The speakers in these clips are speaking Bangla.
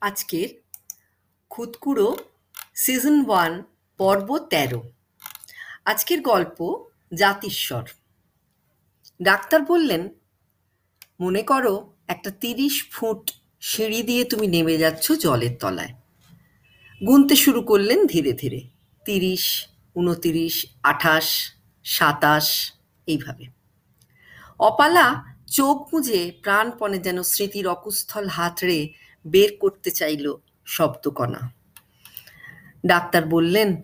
আজকের খুদকুড়ো সিজন ওয়ান পর্ব তেরো। আজকের গল্প জাতিস্বর। ডাক্তার বললেন, মনে করো একটা তিরিশ ফুট সিঁড়ি দিয়ে তুমি নেমে যাচ্ছ জলের তলায়। গুনতে শুরু করলেন ধীরে ধীরে। তিরিশ, উনতিরিশ, আঠাশ, সাতাশ, এইভাবে। অপালা চোখ মুজে প্রাণপণে যেন স্মৃতির অকুস্থল হাতড়ে বের করতে চাইল শব্দকণা। ডাক্তার বললেন,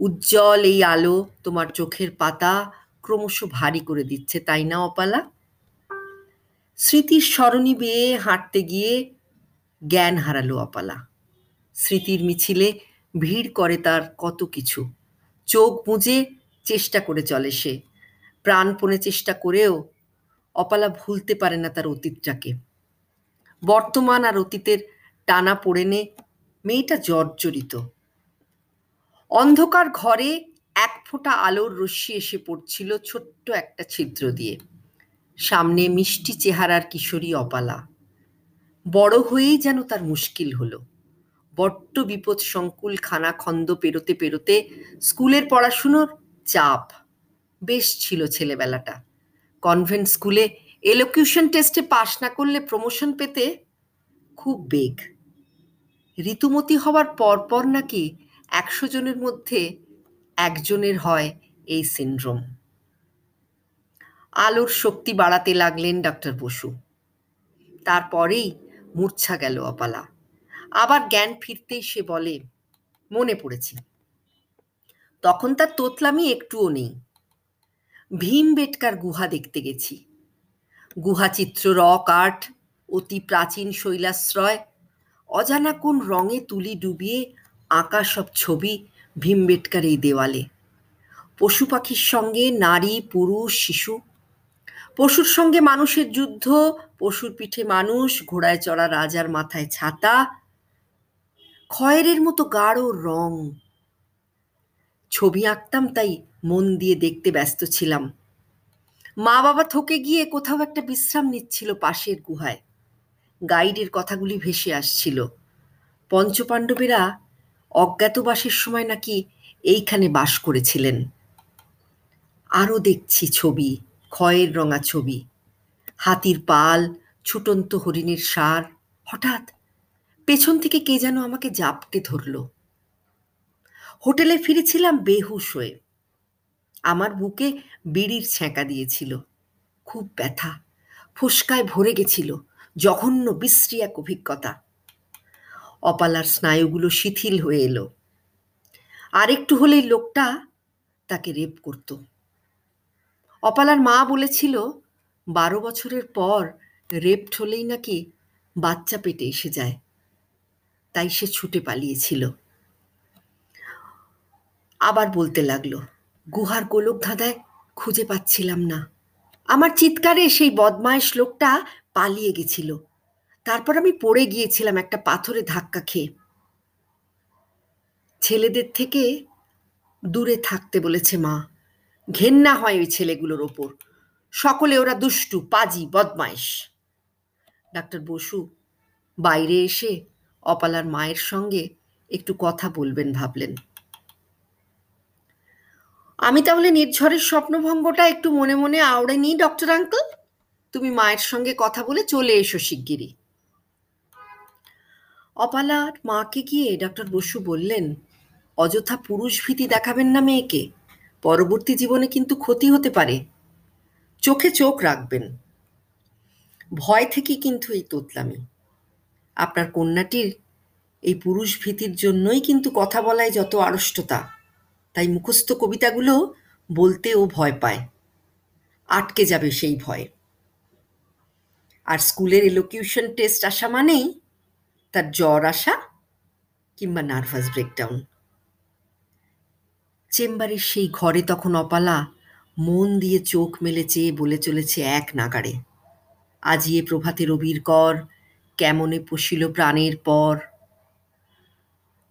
উজ্জ্বল এই আলো তোমার চোখের পাতা ক্রমশ ভারী করে দিচ্ছে, তাই না অপালা? স্মৃতির স্মরণী বেয়ে হাঁটতে গিয়ে জ্ঞান হারালো অপালা। স্মৃতির মিছিলে ভিড় করে তার কত কিছু। চোখ বুঝে চেষ্টা করে চলে সে। প্রাণপণে চেষ্টা করেও অপালা ভুলতে পারে না তার অতীতটাকে। বর্তমান আর অতীতের টানা পড়ে নে। মেয়েটা জর্জরিত। অন্ধকার ঘরে এক ফোঁটা আলোর রশ্মি এসে পড়ছিল ছোট্ট একটা ছিদ্র দিয়ে। সামনে মিষ্টি চেহারার কিশোরী অপালা। বড় হয়েই যেন তার মুশকিল হলো। বড্ড বিপদ সংকুল খানা খন্দ পেরোতে পেরোতে স্কুলের পড়াশুনোর চাপ। বেশ ছিল ছেলেবেলাটা। কনভেন্ট স্কুলে এলোকিউশন টেস্টে পাশ না করলে প্রমোশন পেতে খুব বেগ। ঋতুমতি হওয়ার পরপর নাকি একশো জনের মধ্যে একজনের হয় এই সিন্ড্রোম আলোর শক্তি বাড়াতে লাগলেন ডাক্তার বসু। তারপরেই মূর্ছা গেল অপালা। আবার জ্ঞান ফিরতেই সে বলে, মনে পড়েছি। তখন তার তোতলামি একটুও নেই। ভীম বেটকার গুহা দেখতে গেছি। গুহাচিত্র রক আর্ট, অতি প্রাচীন শৈলাশ্রয়, অজানা কোন রঙে তুলি ডুবিয়ে আঁকা সব ছবি ভীমবেটকার এই দেওয়ালে। পশু পাখির সঙ্গে নারী, পুরুষ, শিশু, পশুর সঙ্গে মানুষের যুদ্ধ, পশুর পিঠে মানুষ, ঘোড়ায় চড়া রাজার মাথায় ছাতা, খয়েরের মতো গাঢ় রং। ছবি আঁকতাম তাই মন দিয়ে দেখতে ব্যস্ত ছিলাম। মা বাবা থকে গিয়ে কোথাও একটা বিশ্রাম নিচ্ছিল পাশের গুহায়। গাইডের কথাগুলি ভেসে আসছিল। পঞ্চপাণ্ডবেরা অজ্ঞাতবাসের সময় নাকি এইখানে বাস করেছিলেন। আরও দেখছি ছবি, ক্ষয়ের রঙা ছবি। হাতির পাল, ছুটন্ত হরিণের সার হঠাৎ পেছন থেকে কে যেন আমাকে জাপটে ধরল। হোটেলে ফিরেছিলাম বেহুশ হয়ে। আমার বুকে বিড়ির ছ্যাঁকা দিয়েছিল। খুব ব্যথা, ফুসকায় ভরে গেছিল, জঘন্য বিশ্রী এক অভিজ্ঞতা। অপালার স্নায়ুগুলো শিথিল হয়ে এলো। আর একটু হলেই লোকটা তাকে রেপ করত। অপালার মা বলেছিল, বারো বছরের পর রেপড হলেই নাকি বাচ্চা পেটে এসে যায়। তাই সে ছুটে পালিয়েছিল। আবার বলতে লাগল গুহার গোলক ধাঁধায় খুঁজে পাচ্ছিলাম না। আমার চিৎকারে সেই বদমায়েশ লোকটা পালিয়ে গেছিল। তারপর আমি পড়ে গিয়েছিলাম একটা পাথরে ধাক্কা খেয়ে। ছেলেদের থেকে দূরে থাকতে বলেছে মা। ঘেন্না হয় ওই ছেলেগুলোর ওপর। সকলে ওরা দুষ্টু, পাজি বদমাইশ ডাক্তার বসু, বাইরে এসে অপালার মায়ের সঙ্গে একটু কথা বলবেন, ভাবলেন। আমি তাহলে নির্ঝরের স্বপ্নভঙ্গটা একটু মনে মনে আওড়ে নিই, ডক্টর আঙ্কল। তুমি মায়ের সঙ্গে কথা বলে চলে এসো শিগগিরই। অপালার মাকে গিয়ে ডক্টর বসু বললেন, অযথা পুরুষ ভীতি দেখাবেন না মেয়েকে। পরবর্তী জীবনে কিন্তু ক্ষতি হতে পারে। চোখে চোখ রাখবেন। ভয় থেকেই কিন্তু এই তোতলামি। আপনার কন্যাটির এই পুরুষ ভীতির জন্যই কিন্তু কথা বলায় যত আড়ষ্টতা। তাই মুখস্থ কবিতাগুলো বলতে ও ভয় পায়। আটকে যাবে সেই ভয়। আর স্কুলের এলোকিউশন টেস্ট আসা মানেই তার জ্বর আসা কিংবা নার্ভাস ব্রেকডাউন চেম্বারের সেই ঘরে তখন অপালা মন দিয়ে চোখ মেলে চেয়ে বলে চলেছে এক নাগাড়ে। আজিয়ে প্রভাতে রবির কর, কেমনে পশিল প্রাণের পর।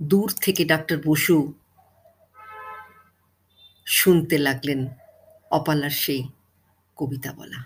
দূর থেকে ডাক্তার বসু শুনতে লাগলেন অপালার সেই কবিতা বলা।